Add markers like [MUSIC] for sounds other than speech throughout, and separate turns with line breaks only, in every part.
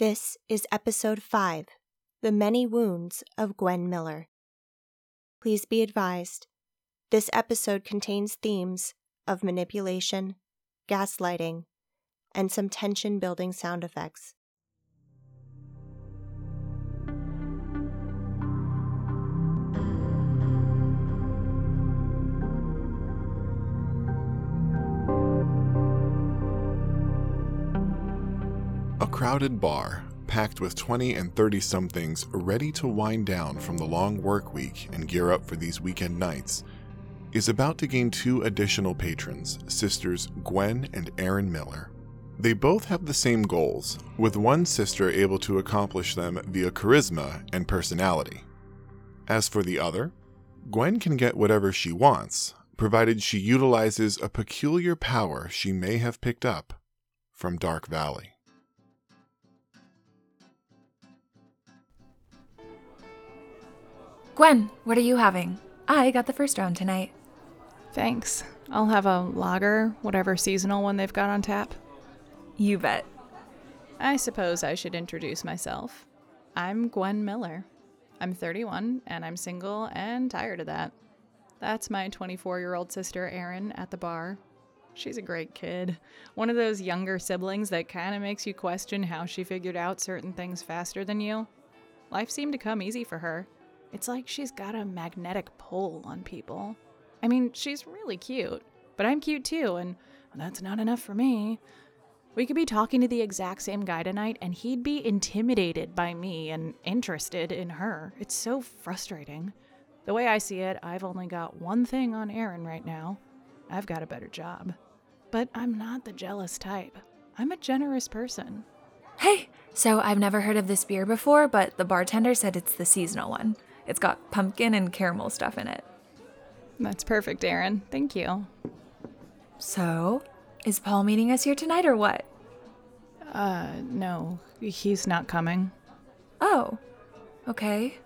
This is episode 5 The Many Wounds of Gwen Miller. Please be advised this episode contains themes of manipulation, gaslighting, and some tension building sound effects.
Crowded bar, packed with 20 and 30 somethings ready to wind down from the long work week and gear up for these weekend nights, is about to gain two additional patrons, sisters Gwen and Erin Miller. They both have the same goals, with one sister able to accomplish them via charisma and personality. As for the other, Gwen can get whatever she wants, provided she utilizes a peculiar power she may have picked up from Dark Valley.
Gwen, what are you having? I got the first round tonight.
Thanks. I'll have a lager, whatever seasonal one they've got on tap.
You bet.
I suppose I should introduce myself. I'm Gwen Miller. I'm 31 and I'm single and tired of that. That's my 24 year old sister, Erin, at the bar. She's a great kid. One of those younger siblings that kind of makes you question how she figured out certain things faster than you. Life seemed to come easy for her. It's like she's got a magnetic pull on people. I mean, she's really cute, but I'm cute too, and that's not enough for me. We could be talking to the exact same guy tonight, and he'd be intimidated by me and interested in her. It's so frustrating. The way I see it, I've only got one thing on Erin right now I've got a better job. But I'm not the jealous type. I'm a generous person.
Hey, so I've never heard of this beer before, but the bartender said it's the seasonal one. It's got pumpkin and caramel stuff in it.
That's perfect, Erin. Thank you.
So, is Paul meeting us here tonight or what?
Uh, no, he's not coming.
Oh, okay.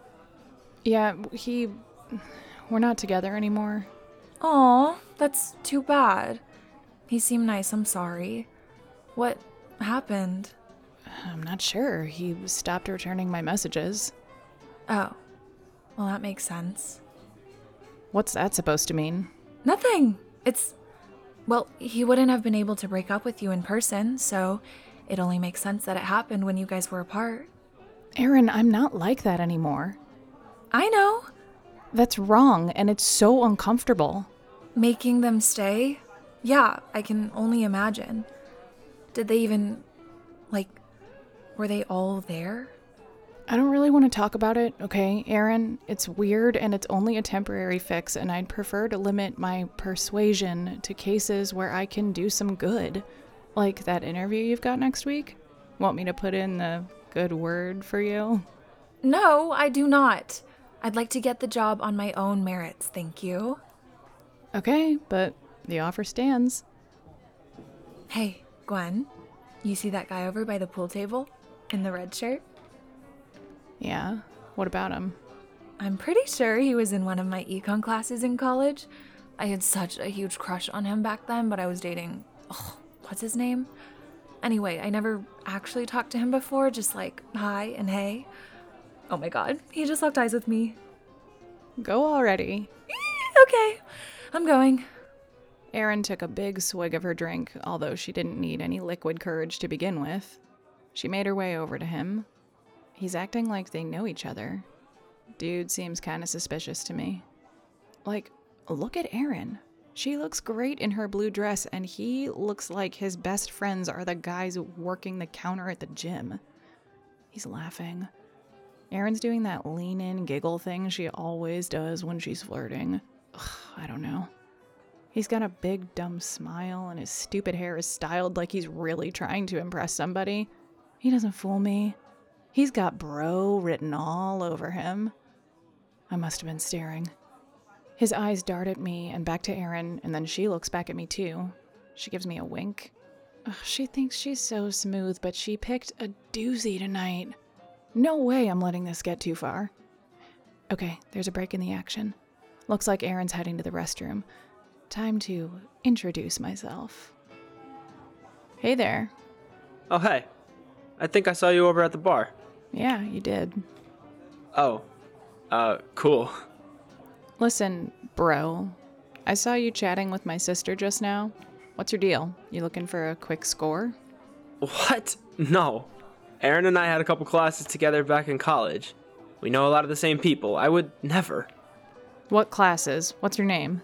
Yeah, he. We're not together anymore.
Aw, that's too bad. He seemed nice, I'm sorry. What happened?
I'm not sure. He stopped returning my messages.
Oh, well, that makes sense.
What's that supposed to mean?
Nothing. It's. Well, he wouldn't have been able to break up with you in person, so it only makes sense that it happened when you guys were apart.
Erin, I'm not like that anymore.
I know.
That's wrong, and it's so uncomfortable.
Making them stay? Yeah, I can only imagine. Did they even. Like, were they all there?
I don't really want to talk about it, okay, Erin? It's weird and it's only a temporary fix, and I'd prefer to limit my persuasion to cases where I can do some good. Like that interview you've got next week? Want me to put in the good word for you?
No, I do not. I'd like to get the job on my own merits, thank you.
Okay, but the offer stands.
Hey, Gwen, you see that guy over by the pool table? In the red shirt?
Yeah, what about him?
I'm pretty sure he was in one of my econ classes in college. I had such a huge crush on him back then, but I was dating. Oh, what's his name? Anyway, I never actually talked to him before, just like hi and hey. Oh my god, he just locked eyes with me.
Go already. [LAUGHS]
okay, I'm going.
Erin took a big swig of her drink, although she didn't need any liquid courage to begin with. She made her way over to him. He's acting like they know each other. Dude seems kind of suspicious to me. Like, look at Erin. She looks great in her blue dress, and he looks like his best friends are the guys working the counter at the gym. He's laughing. Erin's doing that lean in giggle thing she always does when she's flirting. Ugh, I don't know. He's got a big dumb smile, and his stupid hair is styled like he's really trying to impress somebody. He doesn't fool me. He's got bro written all over him. I must have been staring. His eyes dart at me and back to Erin, and then she looks back at me too. She gives me a wink. Ugh, she thinks she's so smooth, but she picked a doozy tonight. No way I'm letting this get too far. Okay, there's a break in the action. Looks like Erin's heading to the restroom. Time to introduce myself. Hey there.
Oh, hey. I think I saw you over at the bar.
Yeah, you did.
Oh. Uh, cool.
Listen, bro. I saw you chatting with my sister just now. What's your deal? You looking for a quick score?
What? No. Erin and I had a couple classes together back in college. We know a lot of the same people. I would never.
What classes? What's your name?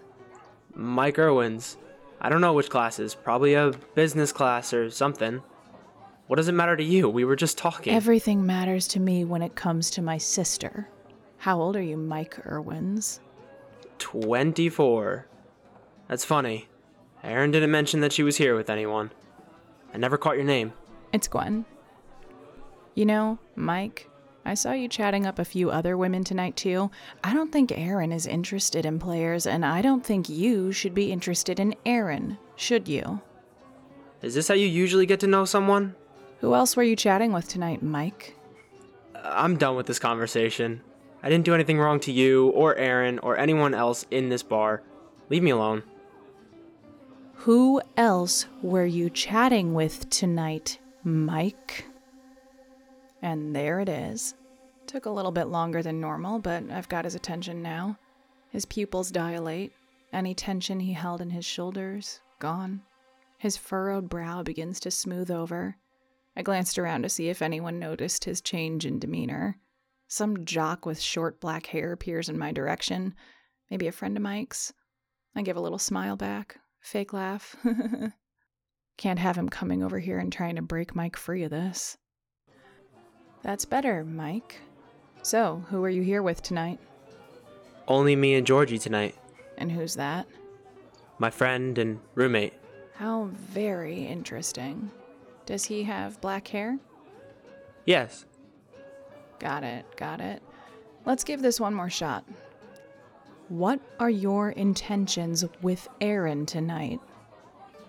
Mike Irwins. I don't know which classes. Probably a business class or something. What does it matter to you? We were just talking.
Everything matters to me when it comes to my sister. How old are you, Mike Irwins?
24. That's funny. Erin didn't mention that she was here with anyone. I never caught your name.
It's Gwen. You know, Mike, I saw you chatting up a few other women tonight too. I don't think Erin is interested in players, and I don't think you should be interested in Erin, should you?
Is this how you usually get to know someone?
Who else were you chatting with tonight, Mike?
I'm done with this conversation. I didn't do anything wrong to you, or Erin, or anyone else in this bar. Leave me alone.
Who else were you chatting with tonight, Mike? And there it is. Took a little bit longer than normal, but I've got his attention now. His pupils dilate. Any tension he held in his shoulders, gone. His furrowed brow begins to smooth over. I glanced around to see if anyone noticed his change in demeanor. Some jock with short black hair peers in my direction. Maybe a friend of Mike's. I give a little smile back. Fake laugh. [LAUGHS] Can't have him coming over here and trying to break Mike free of this. That's better, Mike. So, who are you here with tonight?
Only me and Georgie tonight.
And who's that?
My friend and roommate.
How very interesting. Does he have black hair?
Yes.
Got it, got it. Let's give this one more shot. What are your intentions with Erin tonight?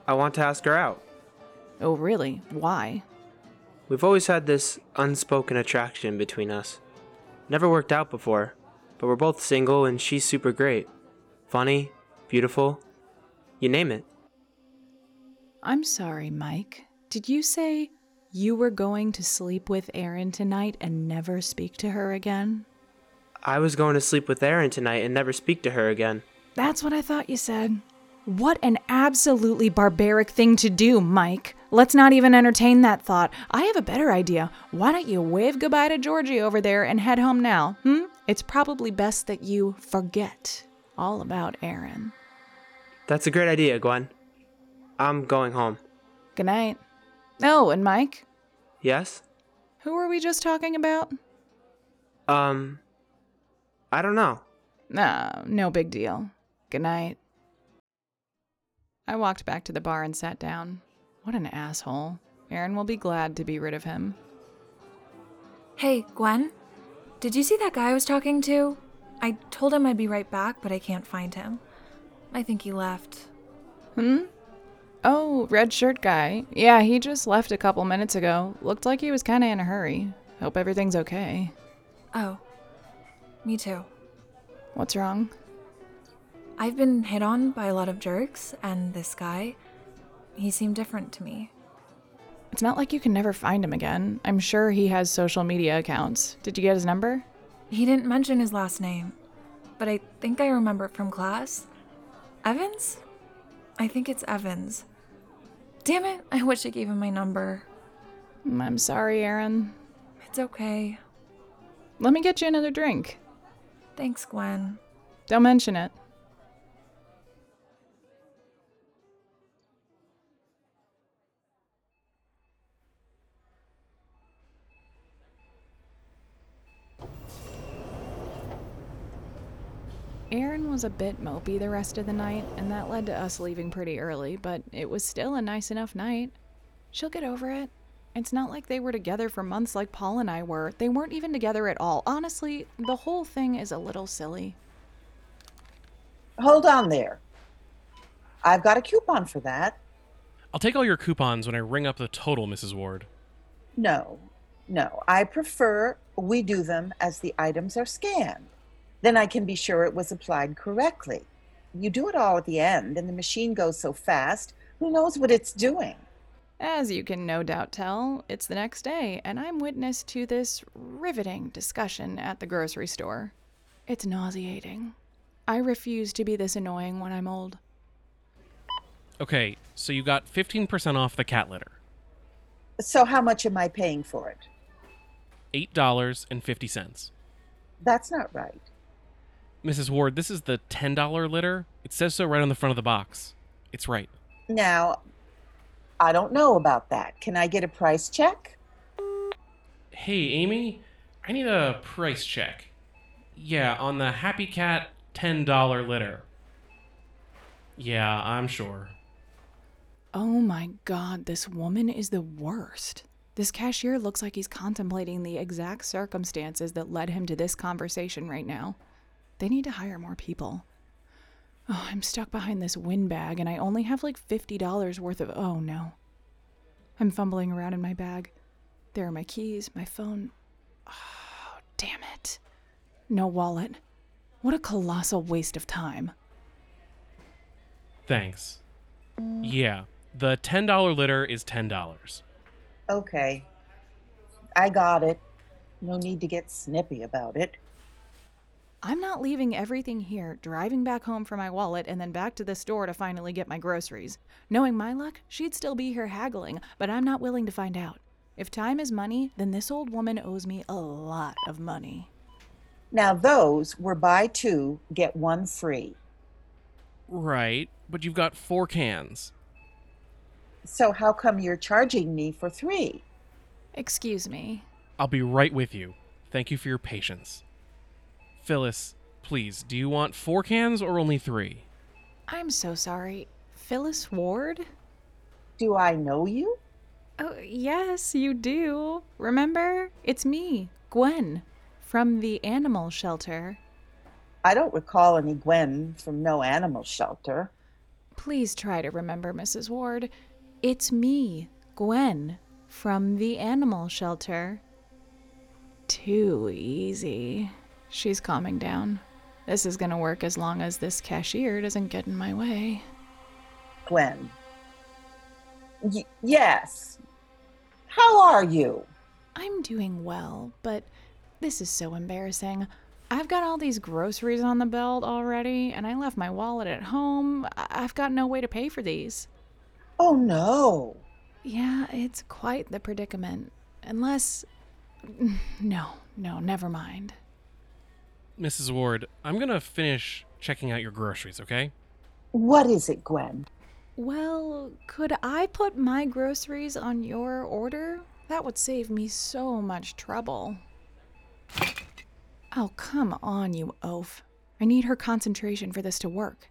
I want to ask her out.
Oh, really? Why?
We've always had this unspoken attraction between us. Never worked out before, but we're both single and she's super great. Funny, beautiful, you name it.
I'm sorry, Mike. Did you say you were going to sleep with Erin tonight and never speak to her again?
I was going to sleep with Erin tonight and never speak to her again.
That's what I thought you said. What an absolutely barbaric thing to do, Mike. Let's not even entertain that thought. I have a better idea. Why don't you wave goodbye to Georgie over there and head home now? Hmm? It's probably best that you forget all about Erin.
That's a great idea, Gwen. I'm going home.
Good night. Oh, and Mike?
Yes?
Who were we just talking about?
Um, I don't know.
No, no big deal. Good night. I walked back to the bar and sat down. What an asshole. Erin will be glad to be rid of him.
Hey, Gwen? Did you see that guy I was talking to? I told him I'd be right back, but I can't find him. I think he left.
Hmm? Oh, red shirt guy. Yeah, he just left a couple minutes ago. Looked like he was kinda in a hurry. Hope everything's okay.
Oh, me too.
What's wrong?
I've been hit on by a lot of jerks, and this guy, he seemed different to me.
It's not like you can never find him again. I'm sure he has social media accounts. Did you get his number?
He didn't mention his last name, but I think I remember it from class. Evans? I think it's Evans. Damn it, I wish I gave him my number.
I'm sorry, Erin.
It's okay.
Let me get you another drink.
Thanks, Gwen.
Don't mention it. Erin was a bit mopey the rest of the night, and that led to us leaving pretty early, but it was still a nice enough night. She'll get over it. It's not like they were together for months like Paul and I were. They weren't even together at all. Honestly, the whole thing is a little silly.
Hold on there. I've got a coupon for that.
I'll take all your coupons when I ring up the total, Mrs. Ward.
No, no. I prefer we do them as the items are scanned. Then I can be sure it was applied correctly. You do it all at the end, and the machine goes so fast, who knows what it's doing?
As you can no doubt tell, it's the next day, and I'm witness to this riveting discussion at the grocery store. It's nauseating. I refuse to be this annoying when I'm old.
Okay, so you got 15% off the cat litter.
So, how much am I paying for it?
$8.50.
That's not right.
Mrs. Ward, this is the $10 litter. It says so right on the front of the box. It's right.
Now, I don't know about that. Can I get a price check?
Hey, Amy, I need a price check. Yeah, on the Happy Cat $10 litter. Yeah, I'm sure.
Oh my god, this woman is the worst. This cashier looks like he's contemplating the exact circumstances that led him to this conversation right now. They need to hire more people. Oh, I'm stuck behind this windbag and I only have like $50 worth of. Oh no. I'm fumbling around in my bag. There are my keys, my phone. Oh, damn it. No wallet. What a colossal waste of time.
Thanks. Yeah, the $10 litter is $10.
Okay. I got it. No need to get snippy about it.
I'm not leaving everything here, driving back home for my wallet, and then back to the store to finally get my groceries. Knowing my luck, she'd still be here haggling, but I'm not willing to find out. If time is money, then this old woman owes me a lot of money.
Now, those were buy two, get one free.
Right, but you've got four cans.
So, how come you're charging me for three?
Excuse me.
I'll be right with you. Thank you for your patience. Phyllis, please, do you want four cans or only three?
I'm so sorry. Phyllis Ward?
Do I know you?
Oh, yes, you do. Remember? It's me, Gwen, from the animal shelter.
I don't recall any Gwen from no animal shelter.
Please try to remember, Mrs. Ward. It's me, Gwen, from the animal shelter. Too easy. She's calming down. This is gonna work as long as this cashier doesn't get in my way.
Gwen. Y- yes. How are you?
I'm doing well, but this is so embarrassing. I've got all these groceries on the belt already, and I left my wallet at home. I- I've got no way to pay for these.
Oh no.
Yeah, it's quite the predicament. Unless. [LAUGHS] No, no, never mind.
Mrs. Ward, I'm gonna finish checking out your groceries, okay?
What is it, Gwen?
Well, could I put my groceries on your order? That would save me so much trouble. Oh, come on, you oaf. I need her concentration for this to work.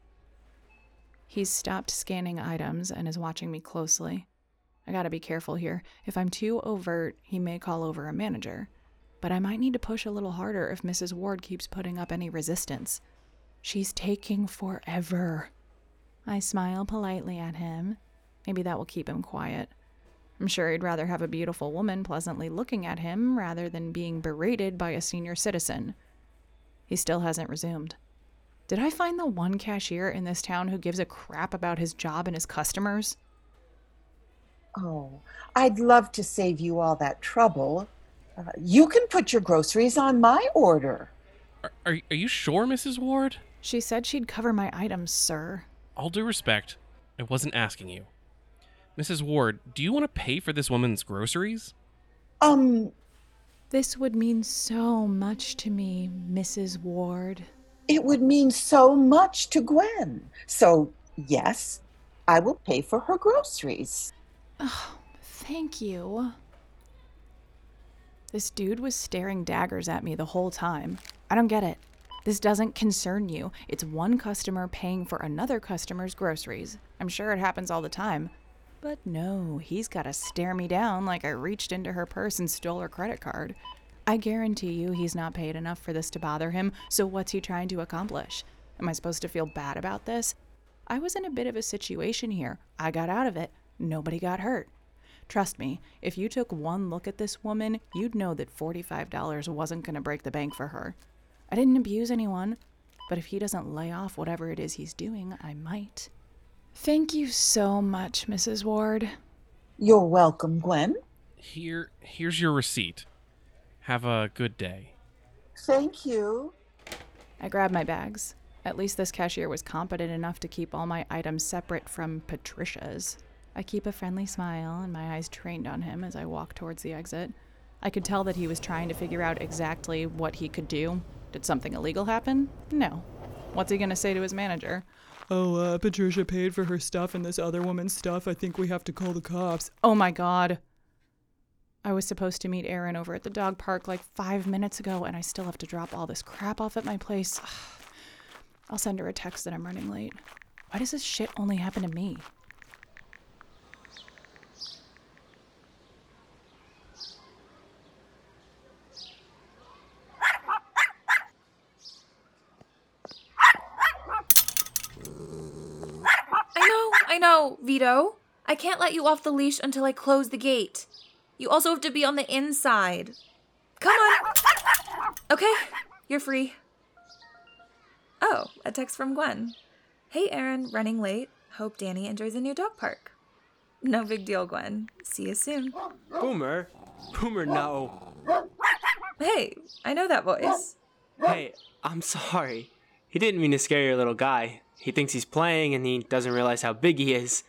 He's stopped scanning items and is watching me closely. I gotta be careful here. If I'm too overt, he may call over a manager. But I might need to push a little harder if Mrs. Ward keeps putting up any resistance. She's taking forever. I smile politely at him. Maybe that will keep him quiet. I'm sure he'd rather have a beautiful woman pleasantly looking at him rather than being berated by a senior citizen. He still hasn't resumed. Did I find the one cashier in this town who gives a crap about his job and his customers?
Oh, I'd love to save you all that trouble. Uh, you can put your groceries on my order.
Are, are, are you sure, Mrs. Ward?
She said she'd cover my items, sir.
All due respect, I wasn't asking you. Mrs. Ward, do you want to pay for this woman's groceries?
Um,
This would mean so much to me, Mrs. Ward.
it would mean so much to Gwen. So, yes, I will pay for her groceries.
Oh, thank you. This dude was staring daggers at me the whole time. I don't get it. This doesn't concern you. It's one customer paying for another customer's groceries. I'm sure it happens all the time. But no, he's got to stare me down like I reached into her purse and stole her credit card. I guarantee you he's not paid enough for this to bother him, so what's he trying to accomplish? Am I supposed to feel bad about this? I was in a bit of a situation here. I got out of it. Nobody got hurt. Trust me, if you took one look at this woman, you'd know that $45 wasn't going to break the bank for her. I didn't abuse anyone, but if he doesn't lay off whatever it is he's doing, I might. Thank you so much, Mrs. Ward.
You're welcome, Gwen.
Here, here's your receipt. Have a good day.
Thank you.
I grabbed my bags. At least this cashier was competent enough to keep all my items separate from Patricia's. I keep a friendly smile and my eyes trained on him as I walk towards the exit. I could tell that he was trying to figure out exactly what he could do. Did something illegal happen? No. What's he gonna say to his manager? Oh, uh, Patricia paid for her stuff and this other woman's stuff. I think we have to call the cops. Oh my god. I was supposed to meet Erin over at the dog park like five minutes ago, and I still have to drop all this crap off at my place. [SIGHS] I'll send her a text that I'm running late. Why does this shit only happen to me?
I know, I know, Vito. I can't let you off the leash until I close the gate. You also have to be on the inside. Come on. Okay, you're free. Oh, a text from Gwen. Hey, Erin, running late. Hope Danny enjoys the new dog park. No big deal, Gwen. See you soon.
Boomer? Boomer, no.
Hey, I know that voice.
Hey, I'm sorry. He didn't mean to scare your little guy. He thinks he's playing and he doesn't realize how big he is.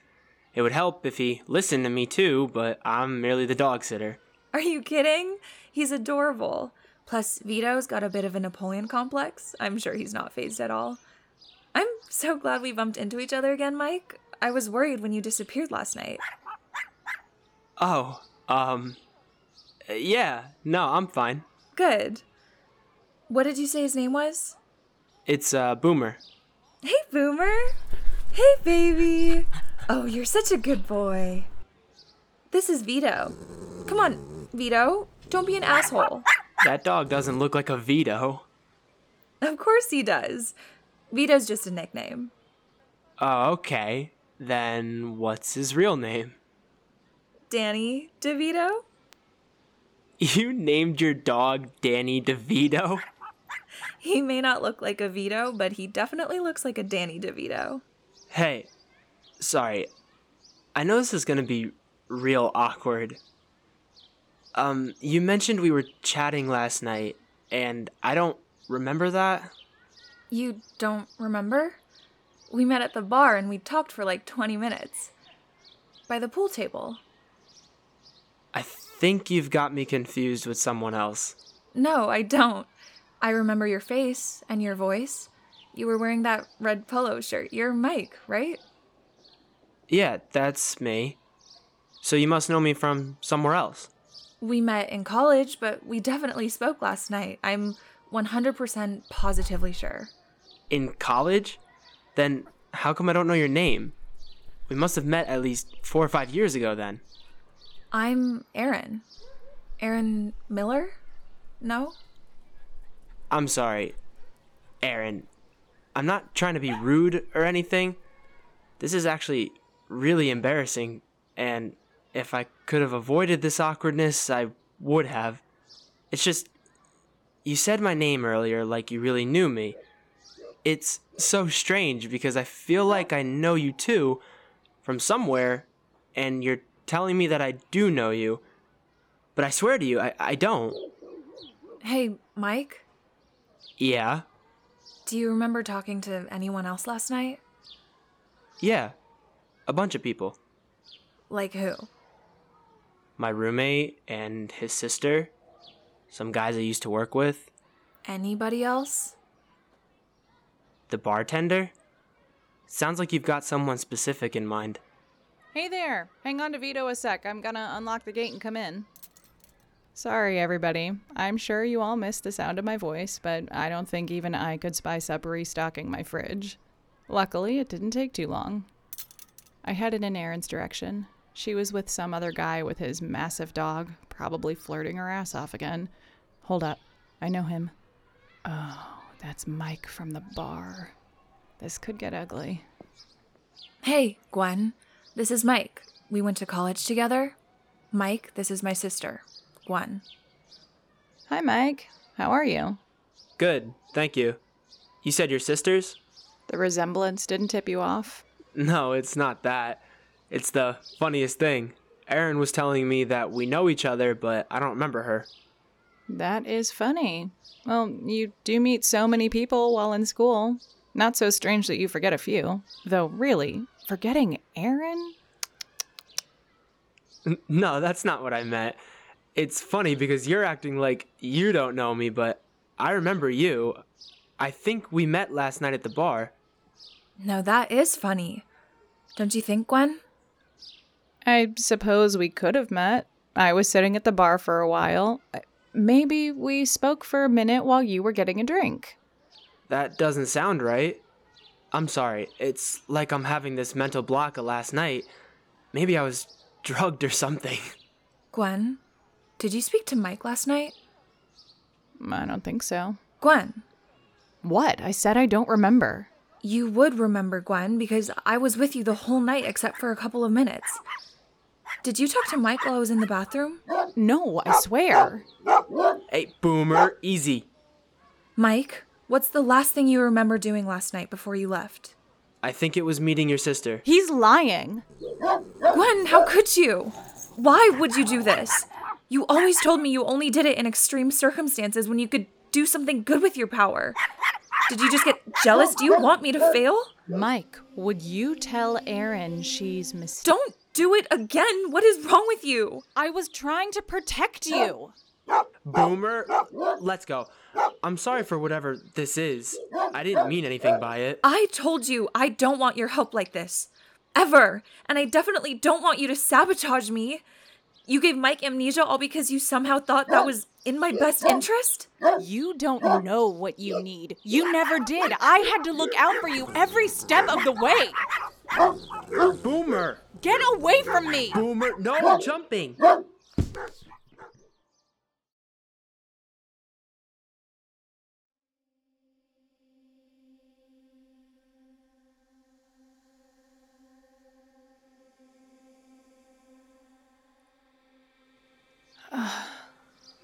It would help if he listened to me too, but I'm merely the dog sitter.
Are you kidding? He's adorable. Plus, Vito's got a bit of a Napoleon complex. I'm sure he's not phased at all. I'm so glad we bumped into each other again, Mike. I was worried when you disappeared last night.
Oh, um. Yeah, no, I'm fine.
Good. What did you say his name was?
It's, uh, Boomer.
Hey, Boomer. Hey, baby. Oh, you're such a good boy. This is Vito. Come on, Vito. Don't be an asshole.
That dog doesn't look like a Vito.
Of course he does. Vito's just a nickname.
Oh, okay. Then what's his real name?
Danny DeVito?
You named your dog Danny DeVito?
He may not look like a Vito, but he definitely looks like a Danny DeVito.
Hey, sorry. I know this is gonna be real awkward. Um, you mentioned we were chatting last night, and I don't remember that.
You don't remember? We met at the bar and we talked for like 20 minutes. By the pool table.
I think you've got me confused with someone else.
No, I don't. I remember your face and your voice. You were wearing that red polo shirt. You're Mike, right?
Yeah, that's me. So you must know me from somewhere else.
We met in college, but we definitely spoke last night. I'm 100% positively sure.
In college? Then how come I don't know your name? We must have met at least four or five years ago then.
I'm Erin. Erin Miller? No?
I'm sorry, Erin. I'm not trying to be rude or anything. This is actually really embarrassing, and if I could have avoided this awkwardness, I would have. It's just, you said my name earlier like you really knew me. It's so strange because I feel like I know you too from somewhere, and you're telling me that I do know you. But I swear to you, I, I don't.
Hey, Mike,
Yeah?
do you remember talking to anyone else last night?
Yeah. A bunch of people.
Like who?
My roommate and his sister. Some guys I used to work with.
Anybody else?
The bartender? Sounds like you've got someone specific in mind.
Hey there! Hang on to Vito a sec. I'm gonna unlock the gate and come in. Sorry, everybody. I'm sure you all missed the sound of my voice, but I don't think even I could spice up restocking my fridge. Luckily, it didn't take too long. I headed in Erin's direction. She was with some other guy with his massive dog, probably flirting her ass off again. Hold up. I know him. Oh, that's Mike from the bar. This could get ugly.
Hey, Gwen. This is Mike. We went to college together. Mike, this is my sister, Gwen.
Hi, Mike. How are you?
Good, thank you. You said your sisters?
The resemblance didn't tip you off?
No, it's not that. It's the funniest thing. Erin was telling me that we know each other, but I don't remember her.
That is funny. Well, you do meet so many people while in school. Not so strange that you forget a few. Though, really, forgetting Erin?
No, that's not what I meant. It's funny because you're acting like you don't know me, but I remember you. I think we met last night at the bar.
No, that is funny. Don't you think, Gwen?
I suppose we could have met. I was sitting at the bar for a while. Maybe we spoke for a minute while you were getting a drink.
That doesn't sound right. I'm sorry. It's like I'm having this mental block of last night. Maybe I was drugged or something.
Gwen, did you speak to Mike last night?
I don't think so.
Gwen,
What? I said I don't remember.
You would remember, Gwen, because I was with you the whole night except for a couple of minutes. Did you talk to Mike while I was in the bathroom?
No, I swear.
Hey, Boomer, easy.
Mike, what's the last thing you remember doing last night before you left?
I think it was meeting your sister.
He's lying.
Gwen, how could you? Why would you do this? You always told me you only did it in extreme circumstances when you could do something good with your power. Did you just get jealous? Do you want me to fail?
Mike, would you tell Erin she's mistaken?
Don't do it again. What is wrong with you?
I was trying to protect you.
Boomer, let's go. I'm sorry for whatever this is. I didn't mean anything by it.
I told you I don't want your help like this. Ever. And I definitely don't want you to sabotage me. You gave Mike amnesia all because you somehow thought that was in my best interest?
You don't know what you need. You never did. I had to look out for you every step of the way.
Boomer!
Get away from me.
Boomer, no jumping!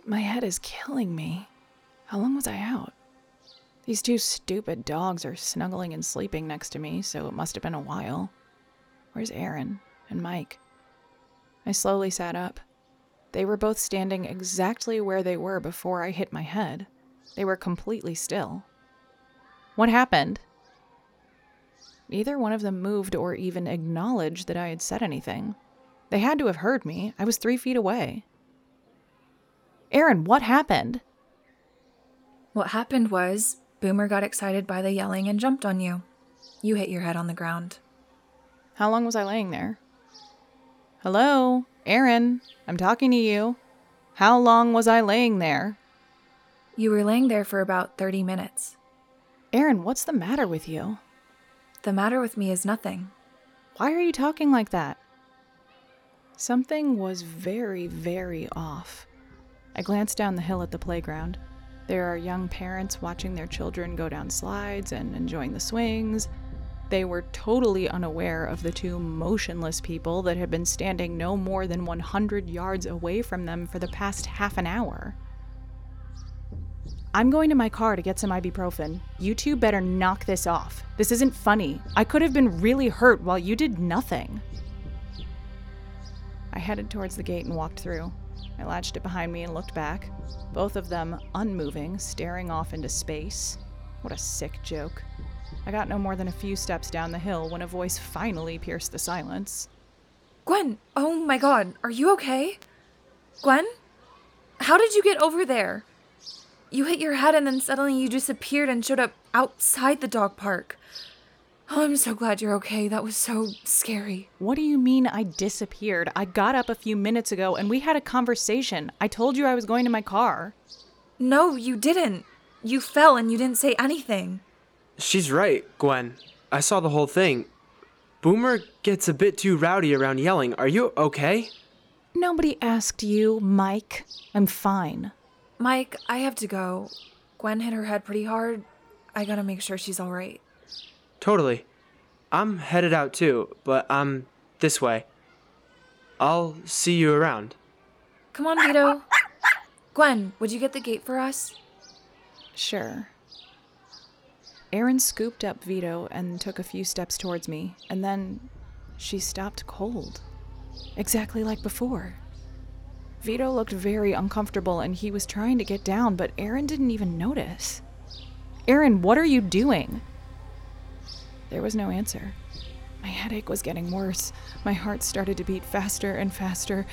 My head is killing me. How long was I out? These two stupid dogs are snuggling and sleeping next to me, so it must have been a while. Where's Erin and Mike? I slowly sat up. They were both standing exactly where they were before I hit my head. They were completely still. What happened? Neither one of them moved or even acknowledged that I had said anything. They had to have heard me. I was three feet away. Erin, what happened?
What happened was Boomer got excited by the yelling and jumped on you. You hit your head on the ground.
How long was I laying there? Hello, Erin, I'm talking to you. How long was I laying there?
You were laying there for about 30 minutes.
Erin, what's the matter with you?
The matter with me is nothing.
Why are you talking like that? Something was very, very off. I glanced down the hill at the playground. There are young parents watching their children go down slides and enjoying the swings. They were totally unaware of the two motionless people that had been standing no more than 100 yards away from them for the past half an hour. I'm going to my car to get some ibuprofen. You two better knock this off. This isn't funny. I could have been really hurt while you did nothing. I headed towards the gate and walked through. I latched it behind me and looked back, both of them unmoving, staring off into space. What a sick joke. I got no more than a few steps down the hill when a voice finally pierced the silence.
Gwen, oh my god, are you okay? Gwen? How did you get over there? You hit your head and then suddenly you disappeared and showed up outside the dog park. Oh, I'm so glad you're okay. That was so scary.
What do you mean I disappeared? I got up a few minutes ago and we had a conversation. I told you I was going to my car.
No, you didn't. You fell and you didn't say anything.
She's right, Gwen. I saw the whole thing. Boomer gets a bit too rowdy around yelling. Are you okay?
Nobody asked you, Mike. I'm fine.
Mike, I have to go. Gwen hit her head pretty hard. I gotta make sure she's alright.
Totally. I'm headed out too, but I'm this way. I'll see you around.
Come on, Vito. Gwen, would you get the gate for us?
Sure. Erin scooped up Vito and took a few steps towards me, and then she stopped cold. exactly like before. Vito looked very uncomfortable and he was trying to get down, but Erin didn't even notice. Erin, what are you doing? There was no answer. My headache was getting worse. My heart started to beat faster and faster.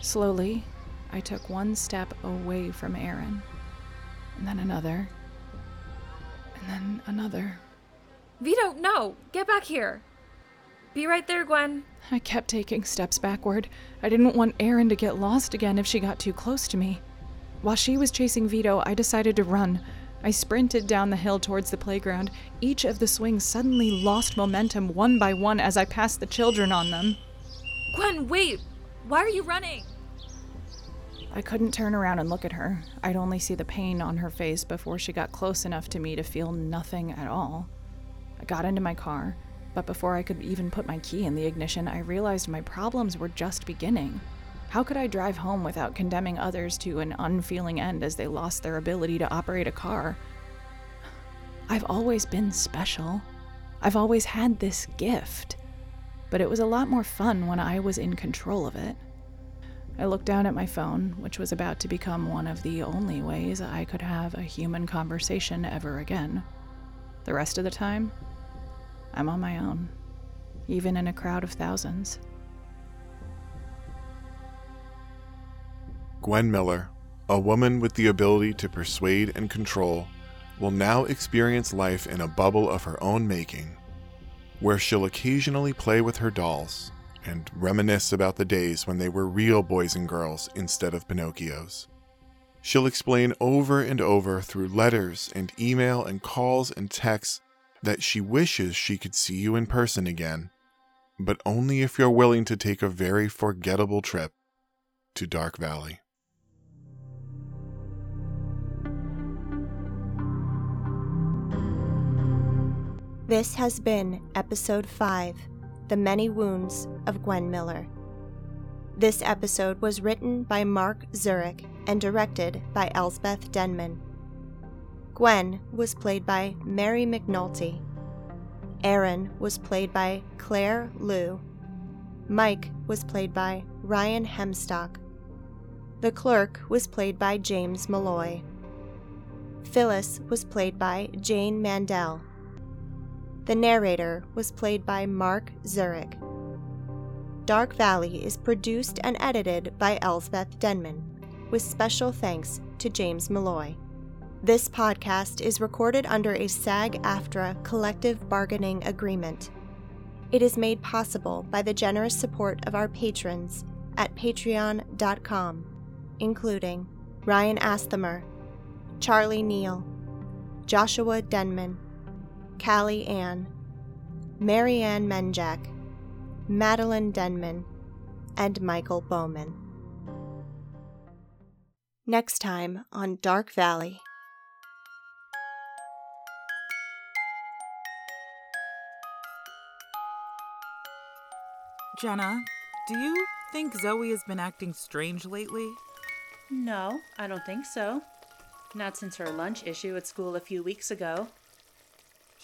Slowly, I took one step away from Erin, and then another, and then another.
Vito, no! Get back here! Be right there, Gwen.
I kept taking steps backward. I didn't want Erin to get lost again if she got too close to me. While she was chasing Vito, I decided to run. I sprinted down the hill towards the playground. Each of the swings suddenly lost momentum one by one as I passed the children on them.
Gwen, wait! Why are you running?
I couldn't turn around and look at her. I'd only see the pain on her face before she got close enough to me to feel nothing at all. I got into my car. But before I could even put my key in the ignition, I realized my problems were just beginning. How could I drive home without condemning others to an unfeeling end as they lost their ability to operate a car? I've always been special. I've always had this gift. But it was a lot more fun when I was in control of it. I looked down at my phone, which was about to become one of the only ways I could have a human conversation ever again. The rest of the time, I'm on my own, even in a crowd of thousands.
Gwen Miller, a woman with the ability to persuade and control, will now experience life in a bubble of her own making, where she'll occasionally play with her dolls and reminisce about the days when they were real boys and girls instead of Pinocchios. She'll explain over and over through letters and email and calls and texts that she wishes she could see you in person again, but only if you're willing to take a very forgettable trip to Dark Valley.
This has been Episode 5 The Many Wounds of Gwen Miller. This episode was written by Mark Zurek and directed by Elsbeth Denman. Gwen was played by Mary McNulty. Erin was played by Claire Liu. Mike was played by Ryan Hemstock. The clerk was played by James Malloy. Phyllis was played by Jane Mandel. The narrator was played by Mark Zurich. Dark Valley is produced and edited by Elsbeth Denman, with special thanks to James Malloy. This podcast is recorded under a SAG AFTRA collective bargaining agreement. It is made possible by the generous support of our patrons at patreon.com, including Ryan Asthamer, Charlie Neal, Joshua Denman, Callie Ann, Marianne Menjak, Madeline Denman, and Michael Bowman. Next time on Dark Valley.
Jenna, do you think Zoe has been acting strange lately?
No, I don't think so. Not since her lunch issue at school a few weeks ago.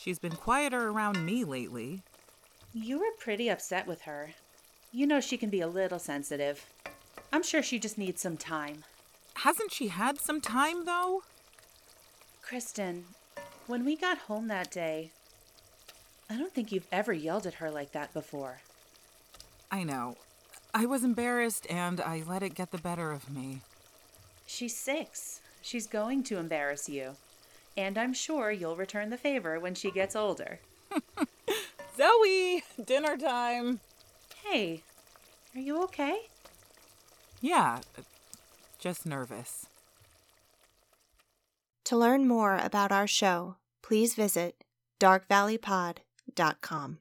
She's been quieter around me lately.
You were pretty upset with her. You know she can be a little sensitive. I'm sure she just needs some time.
Hasn't she had some time, though?
Kristen, when we got home that day, I don't think you've ever yelled at her like that before.
I know. I was embarrassed and I let it get the better of me.
She's six. She's going to embarrass you. And I'm sure you'll return the favor when she gets older. [LAUGHS]
Zoe, dinner time.
Hey, are you okay?
Yeah, just nervous.
To learn more about our show, please visit darkvalleypod.com.